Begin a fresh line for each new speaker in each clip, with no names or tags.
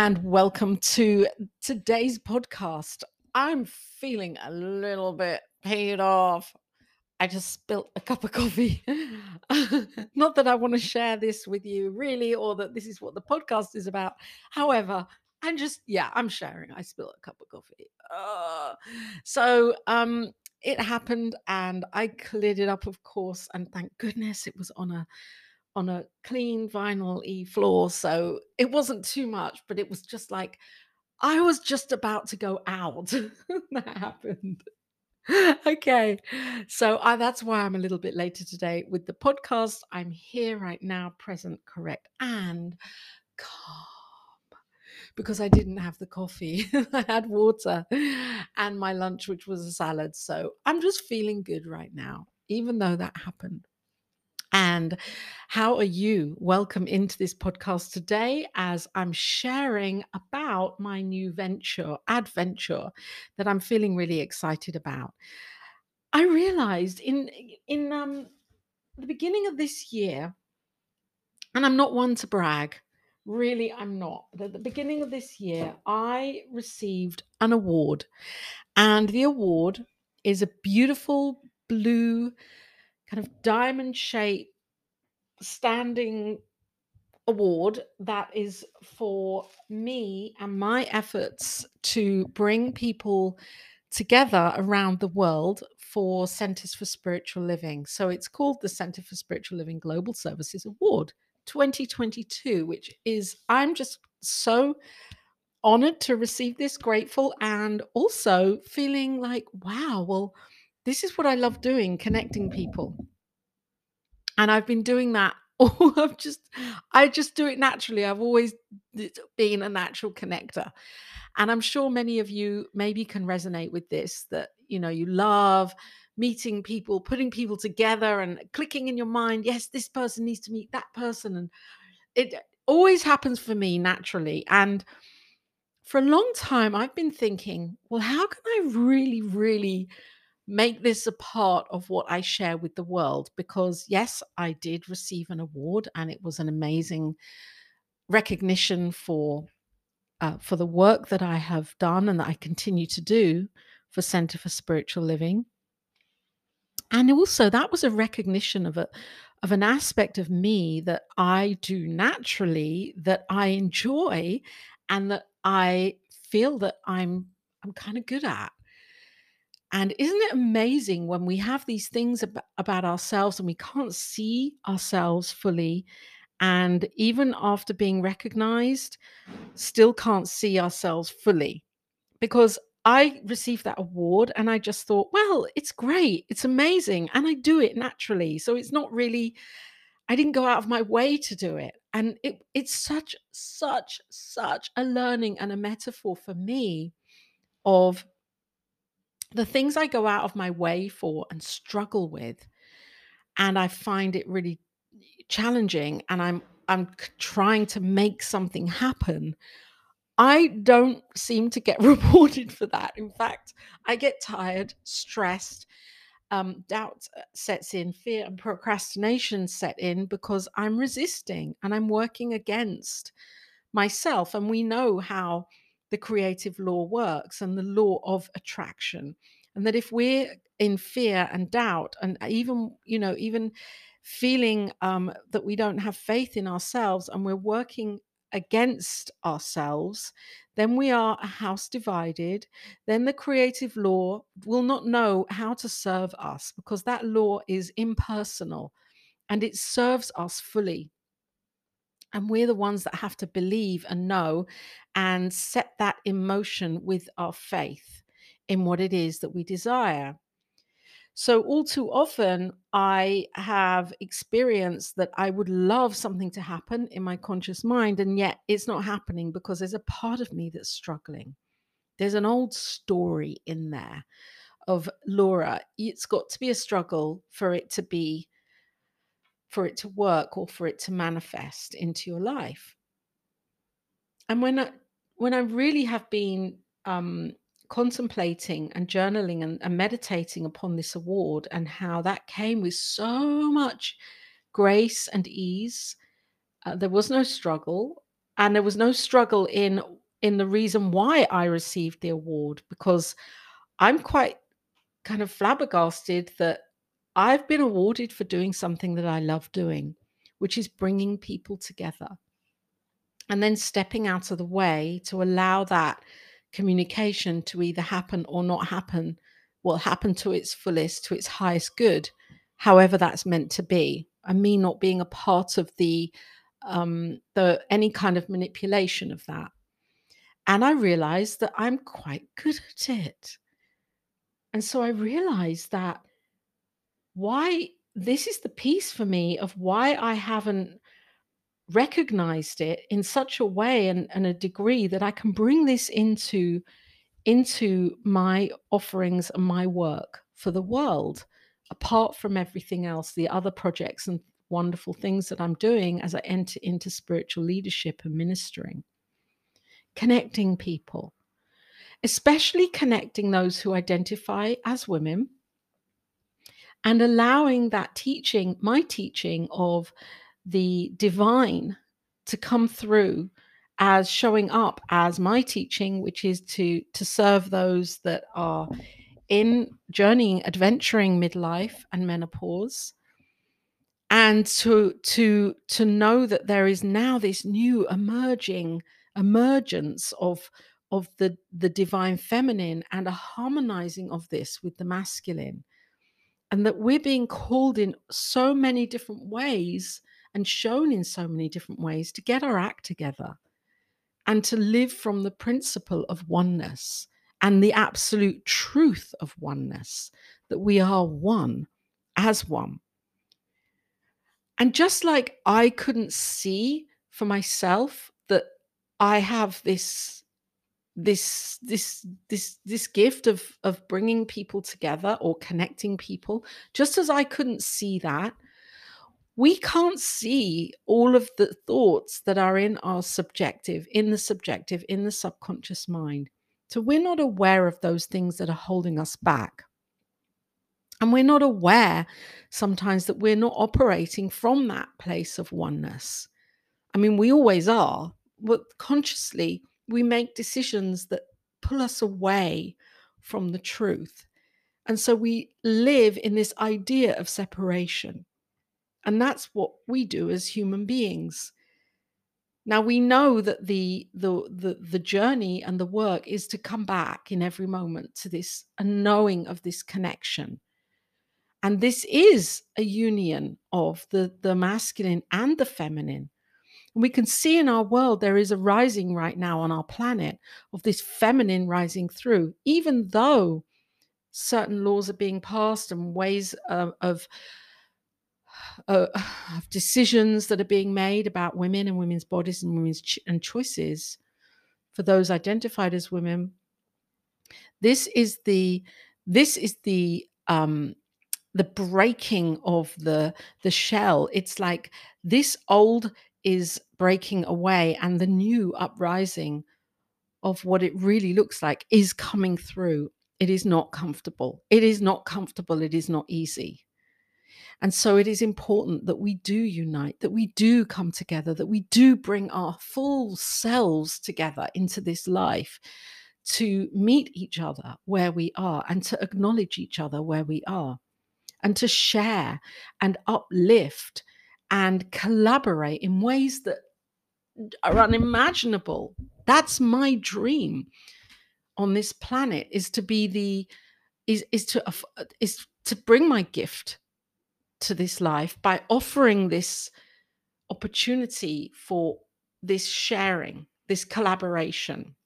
and welcome to today's podcast. I'm feeling a little bit paid off. I just spilt a cup of coffee. Not that I want to share this with you, really, or that this is what the podcast is about. However, I'm just, yeah, I'm sharing. I spilled a cup of coffee. Uh, so, um, it happened and I cleared it up, of course, and thank goodness it was on a on a clean vinyl e floor. So it wasn't too much, but it was just like I was just about to go out. that happened. okay. So I, that's why I'm a little bit later today with the podcast. I'm here right now, present, correct, and calm because I didn't have the coffee. I had water and my lunch, which was a salad. So I'm just feeling good right now, even though that happened. And how are you? Welcome into this podcast today as I'm sharing about my new venture, adventure, that I'm feeling really excited about. I realized in in um, the beginning of this year, and I'm not one to brag, really, I'm not. At the beginning of this year, I received an award, and the award is a beautiful blue kind of diamond shaped standing award that is for me and my efforts to bring people together around the world for Centers for Spiritual Living. So it's called the Center for Spiritual Living Global Services Award 2022, which is, I'm just so honored to receive this, grateful, and also feeling like, wow, well, this is what I love doing, connecting people. And I've been doing that. Oh, I've just, I just do it naturally. I've always been a natural connector. And I'm sure many of you maybe can resonate with this that, you know, you love meeting people, putting people together and clicking in your mind, yes, this person needs to meet that person. And it always happens for me naturally. And for a long time, I've been thinking, well, how can I really, really make this a part of what I share with the world? Because, yes, I did receive an award and it was an amazing recognition for. Uh, for the work that I have done and that I continue to do for Center for Spiritual Living. And also that was a recognition of a of an aspect of me that I do naturally that I enjoy and that I feel that I'm I'm kind of good at. And isn't it amazing when we have these things ab- about ourselves and we can't see ourselves fully and even after being recognized still can't see ourselves fully because I received that award and I just thought, well, it's great. It's amazing. And I do it naturally. So it's not really, I didn't go out of my way to do it. And it, it's such, such, such a learning and a metaphor for me of the things I go out of my way for and struggle with. And I find it really challenging and I'm I'm trying to make something happen. I don't seem to get rewarded for that. In fact, I get tired, stressed, um, doubt uh, sets in, fear and procrastination set in because I'm resisting and I'm working against myself. And we know how the creative law works and the law of attraction. And that if we're in fear and doubt, and even, you know, even feeling um, that we don't have faith in ourselves and we're working against ourselves, then we are a house divided. Then the creative law will not know how to serve us because that law is impersonal and it serves us fully. And we're the ones that have to believe and know and set that in motion with our faith in what it is that we desire. So, all too often, I have experienced that I would love something to happen in my conscious mind, and yet it's not happening because there's a part of me that's struggling. There's an old story in there of Laura. It's got to be a struggle for it to be, for it to work or for it to manifest into your life. And when I, when I really have been um, contemplating and journaling and, and meditating upon this award and how that came with so much grace and ease. Uh, there was no struggle. and there was no struggle in in the reason why I received the award because I'm quite kind of flabbergasted that I've been awarded for doing something that I love doing, which is bringing people together. And then stepping out of the way to allow that communication to either happen or not happen, will happen to its fullest, to its highest good, however that's meant to be. And me not being a part of the um the any kind of manipulation of that. And I realized that I'm quite good at it. And so I realized that why this is the piece for me of why I haven't recognized it in such a way and, and a degree that I can bring this into into my offerings and my work for the world, apart from everything else, the other projects and wonderful things that I'm doing as I enter into spiritual leadership and ministering. Connecting people, especially connecting those who identify as women and allowing that teaching, my teaching of the divine to come through as showing up as my teaching which is to to serve those that are in journeying adventuring midlife and menopause and to to to know that there is now this new emerging emergence of of the the divine feminine and a harmonizing of this with the masculine and that we're being called in so many different ways and shown in so many different ways to get our act together and to live from the principle of oneness and the absolute truth of oneness that we are one as one. And just like I couldn't see for myself that I have this this this this this gift of of bringing people together or connecting people just as i couldn't see that we can't see all of the thoughts that are in our subjective, in the subjective, in the subconscious mind. So we're not aware of those things that are holding us back. And we're not aware sometimes that we're not operating from that place of oneness. I mean, we always are, but consciously we make decisions that pull us away from the truth. And so we live in this idea of separation. And that's what we do as human beings. Now we know that the, the the the journey and the work is to come back in every moment to this a knowing of this connection. And this is a union of the, the masculine and the feminine. And we can see in our world there is a rising right now on our planet of this feminine rising through, even though certain laws are being passed and ways of, of uh, of decisions that are being made about women and women's bodies and women's ch- and choices for those identified as women. This is the this is the um the breaking of the the shell. It's like this old is breaking away and the new uprising of what it really looks like is coming through. It is not comfortable. It is not comfortable. It is not easy. And so it is important that we do unite, that we do come together, that we do bring our full selves together into this life to meet each other where we are and to acknowledge each other where we are and to share and uplift and collaborate in ways that are unimaginable. That's my dream on this planet is to be the is is to is to bring my gift to this life by offering this opportunity for this sharing, this collaboration,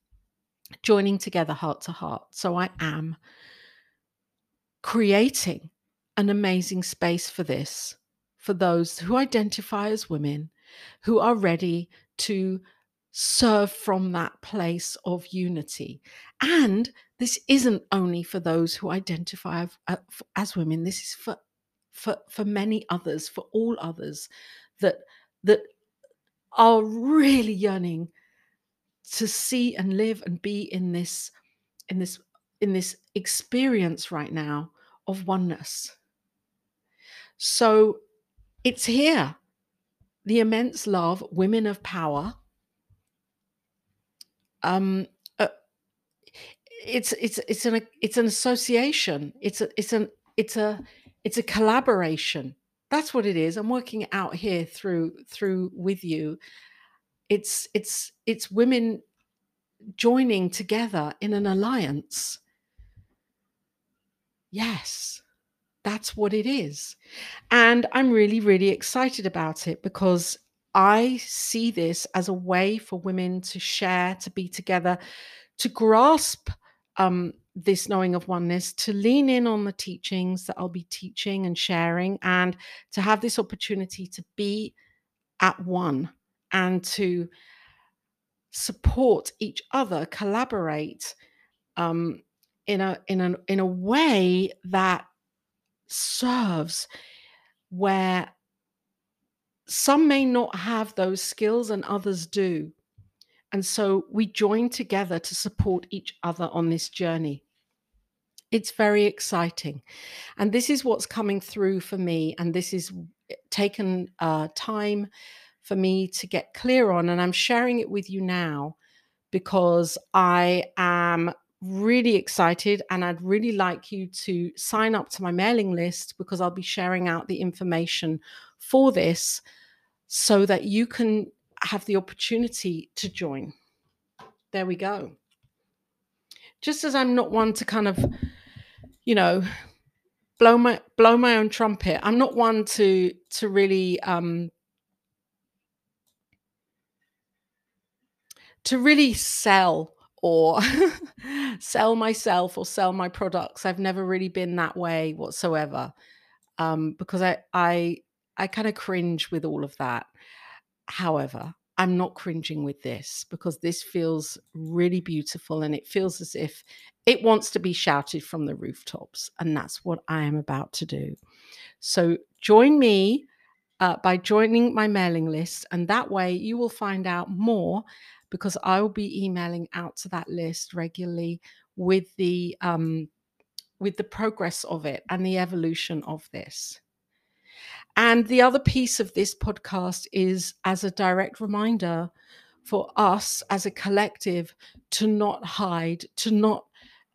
joining together heart to heart. So I am creating an amazing space for this, for those who identify as women, who are ready to serve from that place of unity. And this isn't only for those who identify uh, as women, this is for for for many others for all others that that are really yearning to see and live and be in this in this in this experience right now of oneness so it's here the immense love women of power um, uh, it's it's it's an it's an association. It's a it's an it's a it's a collaboration. That's what it is. I'm working out here through through with you. It's it's it's women joining together in an alliance. Yes, that's what it is. And I'm really, really excited about it because I see this as a way for women to share, to be together, to grasp um, this knowing of oneness, to lean in on the teachings that I'll be teaching and sharing, and to have this opportunity to be at one and to support each other, collaborate um, in a in a in a way that serves where some may not have those skills and others do. And so we join together to support each other on this journey. It's very exciting. And this is what's coming through for me. And this is taken uh, time for me to get clear on. And I'm sharing it with you now because I am really excited and I'd really like you to sign up to my mailing list because I'll be sharing out the information for this so that you can have the opportunity to join. There we go. Just as I'm not one to kind of, you know, blow my blow my own trumpet. I'm not one to to really um to really sell or sell myself or sell my products. I've never really been that way whatsoever. Um, because I I I kind of cringe with all of that. However, I'm not cringing with this because this feels really beautiful and it feels as if it wants to be shouted from the rooftops. And that's what I am about to do. So join me uh, by joining my mailing list. And that way you will find out more because I will be emailing out to that list regularly with the um, with the progress of it and the evolution of this. And the other piece of this podcast is as a direct reminder for us as a collective to not hide, to not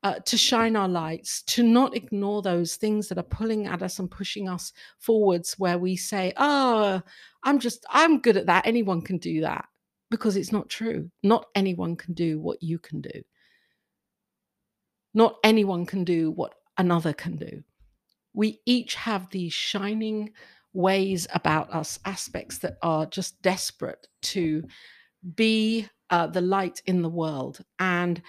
uh, to shine our lights, to not ignore those things that are pulling at us and pushing us forwards, where we say, Oh, I'm just, I'm good at that. Anyone can do that. Because it's not true. Not anyone can do what you can do. Not anyone can do what another can do. We each have these shining ways about us, aspects that are just desperate to be uh, the light in the world. And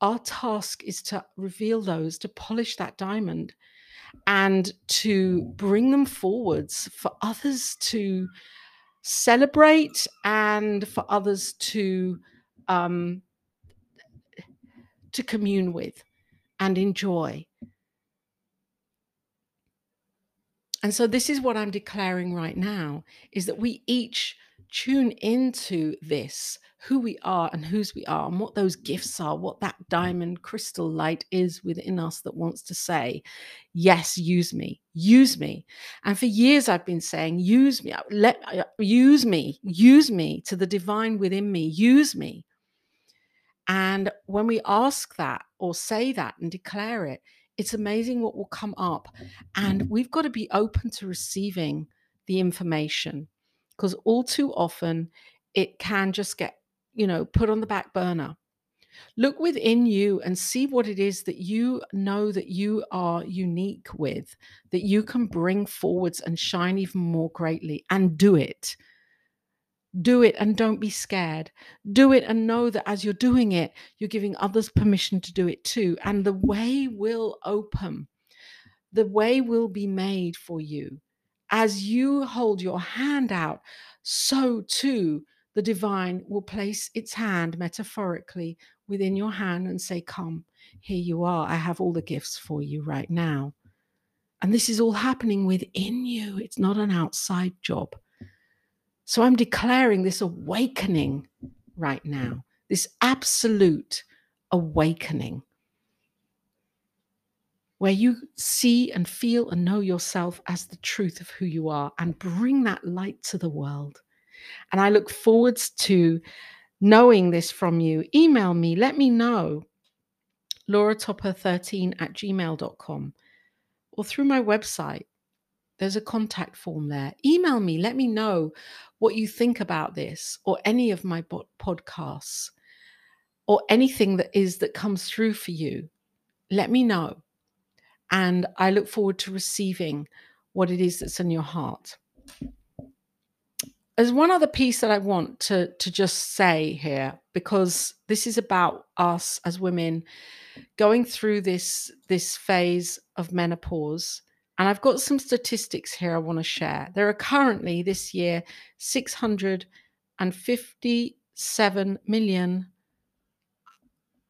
our task is to reveal those, to polish that diamond, and to bring them forwards for others to celebrate and for others to um, to commune with and enjoy. And so this is what I'm declaring right now is that we each tune into this who we are and whose we are and what those gifts are what that diamond crystal light is within us that wants to say yes use me use me. And for years i've been saying use me let uh, use me use me to the divine within me use me. And when we ask that or say that and declare it it's amazing what will come up. And we've got to be open to receiving the information because all too often it can just get, you know, put on the back burner. Look within you and see what it is that you know that you are unique with, that you can bring forwards and shine even more greatly and do it. Do it and don't be scared. Do it and know that as you're doing it, you're giving others permission to do it too. And the way will open, the way will be made for you. As you hold your hand out, so too the divine will place its hand metaphorically within your hand and say, Come, here you are. I have all the gifts for you right now. And this is all happening within you, it's not an outside job. So I'm declaring this awakening right now, this absolute awakening where you see and feel and know yourself as the truth of who you are and bring that light to the world. And I look forwards to knowing this from you, email me, let me know. lauratopper13 at gmail.com or through my website. There's a contact form there. Email me, let me know what you think about this or any of my podcasts or anything that is that comes through for you. Let me know. And I look forward to receiving what it is that's in your heart. There's one other piece that I want to, to just say here, because this is about us as women going through this, this phase of menopause. And I've got some statistics here I want to share. There are currently this year 657 million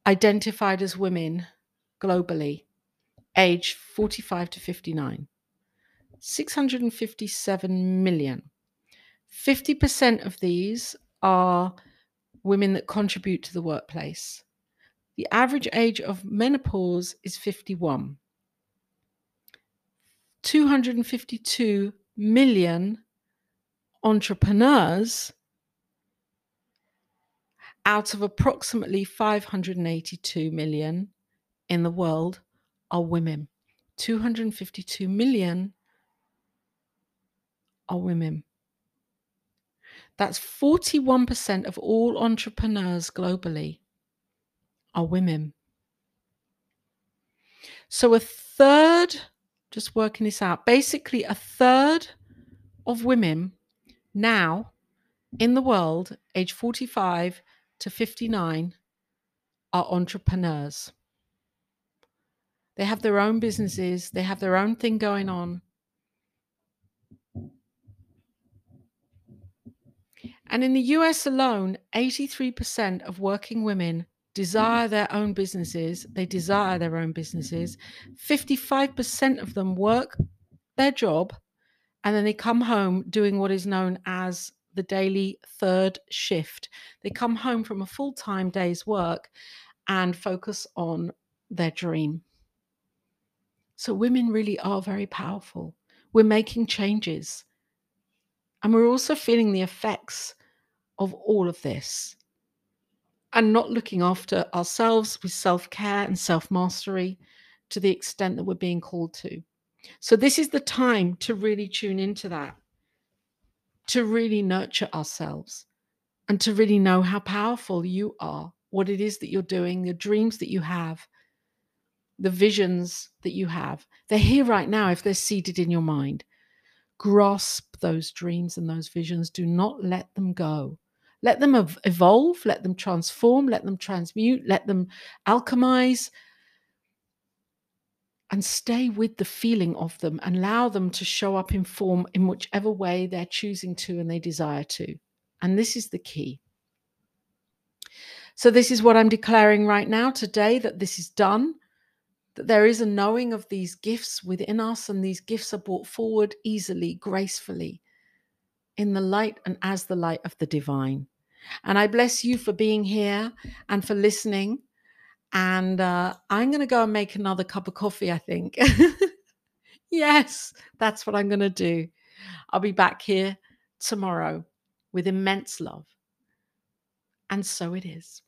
identified as women globally age 45 to 59. 657 million. 50% of these are women that contribute to the workplace. The average age of menopause is 51. 252 million entrepreneurs out of approximately 582 million in the world are women. 252 million are women. That's 41% of all entrepreneurs globally are women. So a third, just working this out, basically a third of women now in the world, age 45 to 59, are entrepreneurs. They have their own businesses, they have their own thing going on. And in the US alone, 83% of working women desire their own businesses. They desire their own businesses. 55% of them work their job and then they come home doing what is known as the daily third shift. They come home from a full time day's work and focus on their dream. So women really are very powerful. We're making changes. And we're also feeling the effects of all of this and not looking after ourselves with self care and self mastery to the extent that we're being called to. So, this is the time to really tune into that, to really nurture ourselves, and to really know how powerful you are, what it is that you're doing, the dreams that you have, the visions that you have. They're here right now if they're seated in your mind. Grasp those dreams and those visions. Do not let them go. Let them evolve, let them transform, let them transmute, let them alchemize, and stay with the feeling of them and allow them to show up in form in whichever way they're choosing to and they desire to. And this is the key. So, this is what I'm declaring right now today that this is done that there is a knowing of these gifts within us, and these gifts are brought forward easily, gracefully, in the light and as the light of the divine. And I bless you for being here and for listening. And uh, I'm going to go and make another cup of coffee, I think. yes, that's what I'm going to do. I'll be back here tomorrow with immense love. And so it is.